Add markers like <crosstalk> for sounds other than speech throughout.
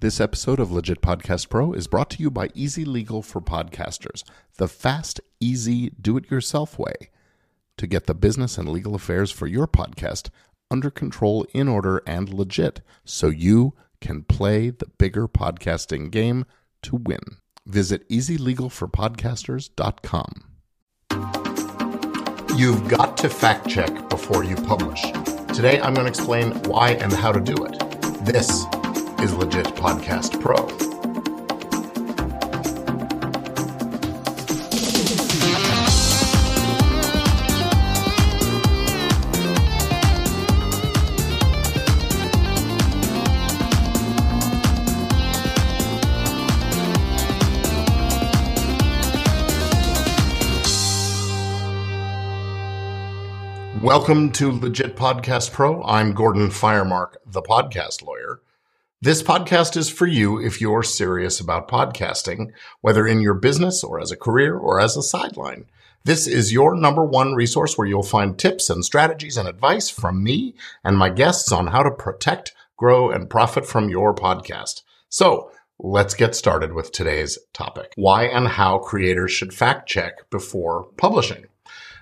This episode of Legit Podcast Pro is brought to you by Easy Legal for Podcasters, the fast, easy, do it yourself way to get the business and legal affairs for your podcast under control, in order, and legit so you can play the bigger podcasting game to win. Visit easylegalforpodcasters.com. You've got to fact check before you publish. Today I'm going to explain why and how to do it. This is Legit Podcast Pro. Welcome to Legit Podcast Pro. I'm Gordon Firemark, the podcast lawyer. This podcast is for you if you're serious about podcasting, whether in your business or as a career or as a sideline. This is your number one resource where you'll find tips and strategies and advice from me and my guests on how to protect, grow, and profit from your podcast. So let's get started with today's topic. Why and how creators should fact check before publishing.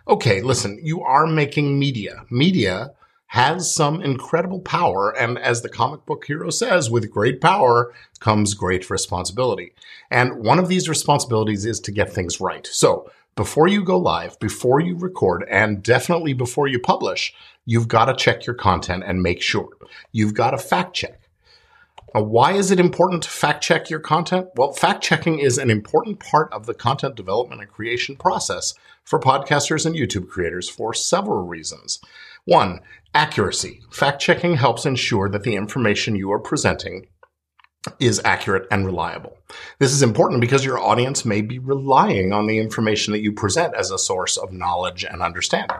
Okay, listen, you are making media. Media has some incredible power. And as the comic book hero says, with great power comes great responsibility. And one of these responsibilities is to get things right. So before you go live, before you record, and definitely before you publish, you've got to check your content and make sure. You've got to fact check. Now, why is it important to fact check your content? Well, fact checking is an important part of the content development and creation process for podcasters and YouTube creators for several reasons. One, accuracy. Fact checking helps ensure that the information you are presenting is accurate and reliable. This is important because your audience may be relying on the information that you present as a source of knowledge and understanding.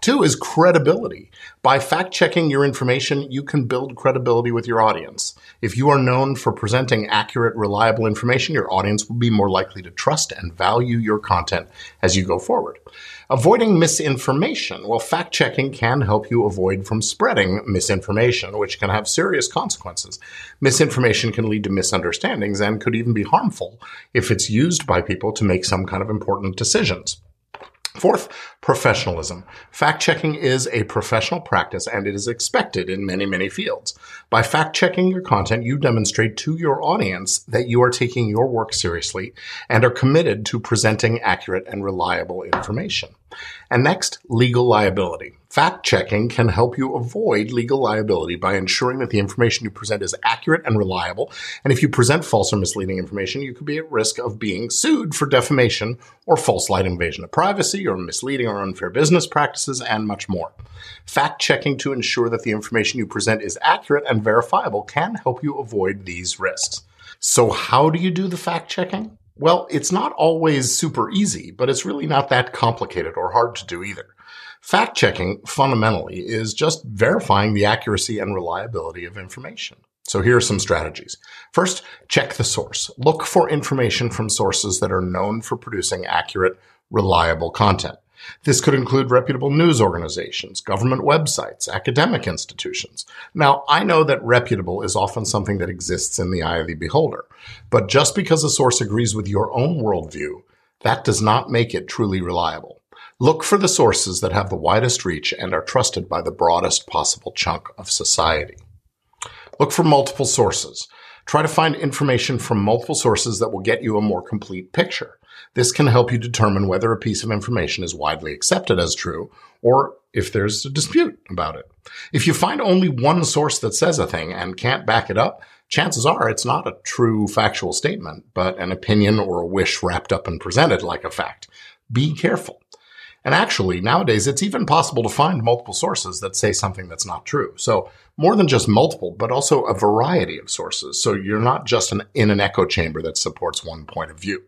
Two is credibility. By fact checking your information, you can build credibility with your audience. If you are known for presenting accurate, reliable information, your audience will be more likely to trust and value your content as you go forward. Avoiding misinformation. Well, fact checking can help you avoid from spreading misinformation, which can have serious consequences. Misinformation can lead to misunderstandings and could even be harmful if it's used by people to make some kind of important decisions. Fourth, professionalism. Fact checking is a professional practice and it is expected in many, many fields. By fact checking your content, you demonstrate to your audience that you are taking your work seriously and are committed to presenting accurate and reliable information. And next, legal liability. Fact checking can help you avoid legal liability by ensuring that the information you present is accurate and reliable. And if you present false or misleading information, you could be at risk of being sued for defamation or false light invasion of privacy or misleading or unfair business practices and much more. Fact checking to ensure that the information you present is accurate and verifiable can help you avoid these risks. So how do you do the fact checking? Well, it's not always super easy, but it's really not that complicated or hard to do either. Fact checking fundamentally is just verifying the accuracy and reliability of information. So here are some strategies. First, check the source. Look for information from sources that are known for producing accurate, reliable content. This could include reputable news organizations, government websites, academic institutions. Now, I know that reputable is often something that exists in the eye of the beholder, but just because a source agrees with your own worldview, that does not make it truly reliable. Look for the sources that have the widest reach and are trusted by the broadest possible chunk of society. Look for multiple sources. Try to find information from multiple sources that will get you a more complete picture. This can help you determine whether a piece of information is widely accepted as true or if there's a dispute about it. If you find only one source that says a thing and can't back it up, chances are it's not a true factual statement, but an opinion or a wish wrapped up and presented like a fact. Be careful. And actually, nowadays, it's even possible to find multiple sources that say something that's not true. So more than just multiple, but also a variety of sources. So you're not just an, in an echo chamber that supports one point of view.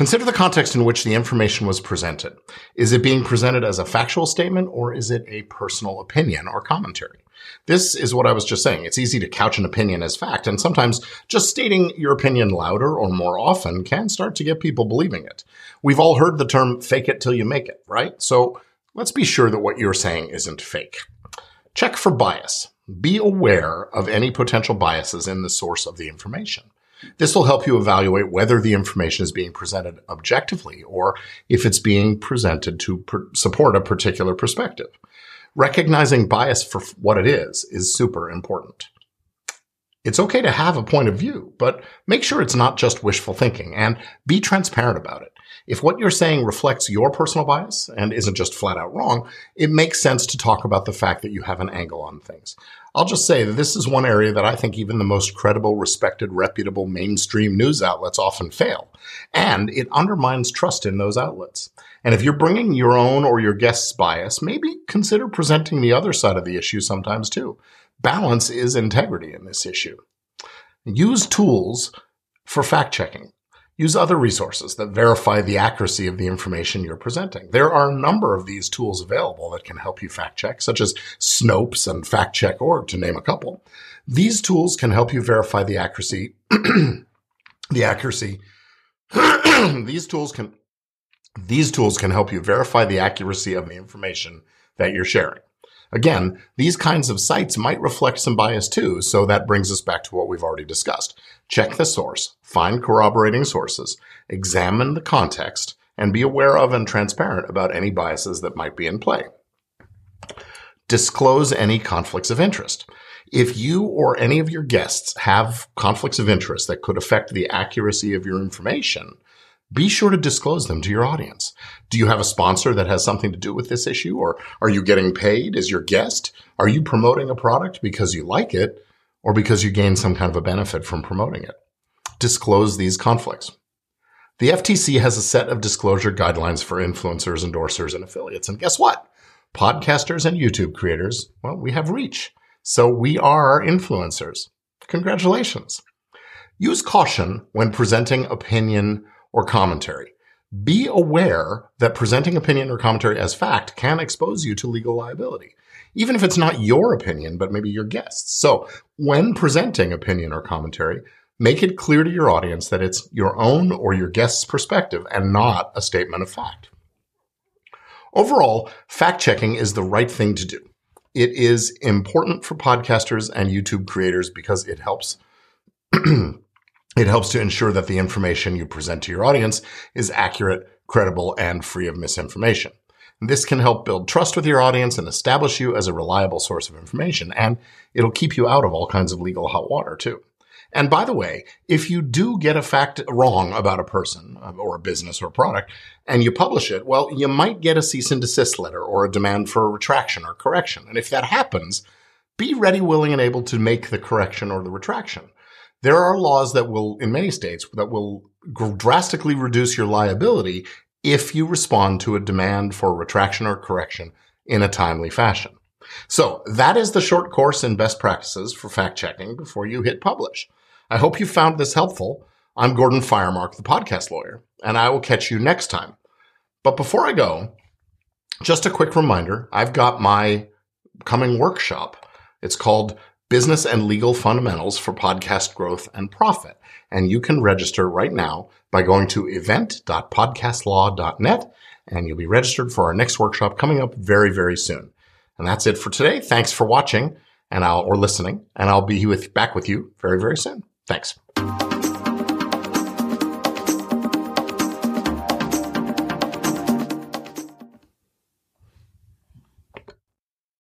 Consider the context in which the information was presented. Is it being presented as a factual statement or is it a personal opinion or commentary? This is what I was just saying. It's easy to couch an opinion as fact, and sometimes just stating your opinion louder or more often can start to get people believing it. We've all heard the term fake it till you make it, right? So let's be sure that what you're saying isn't fake. Check for bias. Be aware of any potential biases in the source of the information. This will help you evaluate whether the information is being presented objectively or if it's being presented to per- support a particular perspective. Recognizing bias for what it is is super important. It's okay to have a point of view, but make sure it's not just wishful thinking and be transparent about it. If what you're saying reflects your personal bias and isn't just flat out wrong, it makes sense to talk about the fact that you have an angle on things. I'll just say that this is one area that I think even the most credible, respected, reputable mainstream news outlets often fail. And it undermines trust in those outlets. And if you're bringing your own or your guest's bias, maybe consider presenting the other side of the issue sometimes too. Balance is integrity in this issue. Use tools for fact checking. Use other resources that verify the accuracy of the information you're presenting. There are a number of these tools available that can help you fact check, such as Snopes and FactCheck.org, to name a couple. These tools can help you verify the accuracy, <clears throat> the accuracy. <clears throat> these tools can, these tools can help you verify the accuracy of the information that you're sharing. Again, these kinds of sites might reflect some bias too, so that brings us back to what we've already discussed. Check the source, find corroborating sources, examine the context, and be aware of and transparent about any biases that might be in play. Disclose any conflicts of interest. If you or any of your guests have conflicts of interest that could affect the accuracy of your information, be sure to disclose them to your audience. Do you have a sponsor that has something to do with this issue? Or are you getting paid as your guest? Are you promoting a product because you like it or because you gain some kind of a benefit from promoting it? Disclose these conflicts. The FTC has a set of disclosure guidelines for influencers, endorsers, and affiliates. And guess what? Podcasters and YouTube creators, well, we have reach. So we are influencers. Congratulations. Use caution when presenting opinion or commentary. Be aware that presenting opinion or commentary as fact can expose you to legal liability, even if it's not your opinion, but maybe your guests. So when presenting opinion or commentary, make it clear to your audience that it's your own or your guest's perspective and not a statement of fact. Overall, fact checking is the right thing to do. It is important for podcasters and YouTube creators because it helps <clears throat> It helps to ensure that the information you present to your audience is accurate, credible, and free of misinformation. This can help build trust with your audience and establish you as a reliable source of information, and it'll keep you out of all kinds of legal hot water too. And by the way, if you do get a fact wrong about a person uh, or a business or a product and you publish it, well, you might get a cease and desist letter or a demand for a retraction or correction. And if that happens, be ready, willing, and able to make the correction or the retraction. There are laws that will, in many states, that will drastically reduce your liability if you respond to a demand for retraction or correction in a timely fashion. So that is the short course in best practices for fact checking before you hit publish. I hope you found this helpful. I'm Gordon Firemark, the podcast lawyer, and I will catch you next time. But before I go, just a quick reminder, I've got my coming workshop. It's called Business and Legal Fundamentals for Podcast Growth and Profit. And you can register right now by going to event.podcastlaw.net and you'll be registered for our next workshop coming up very, very soon. And that's it for today. Thanks for watching and I'll, or listening, and I'll be with, back with you very, very soon. Thanks.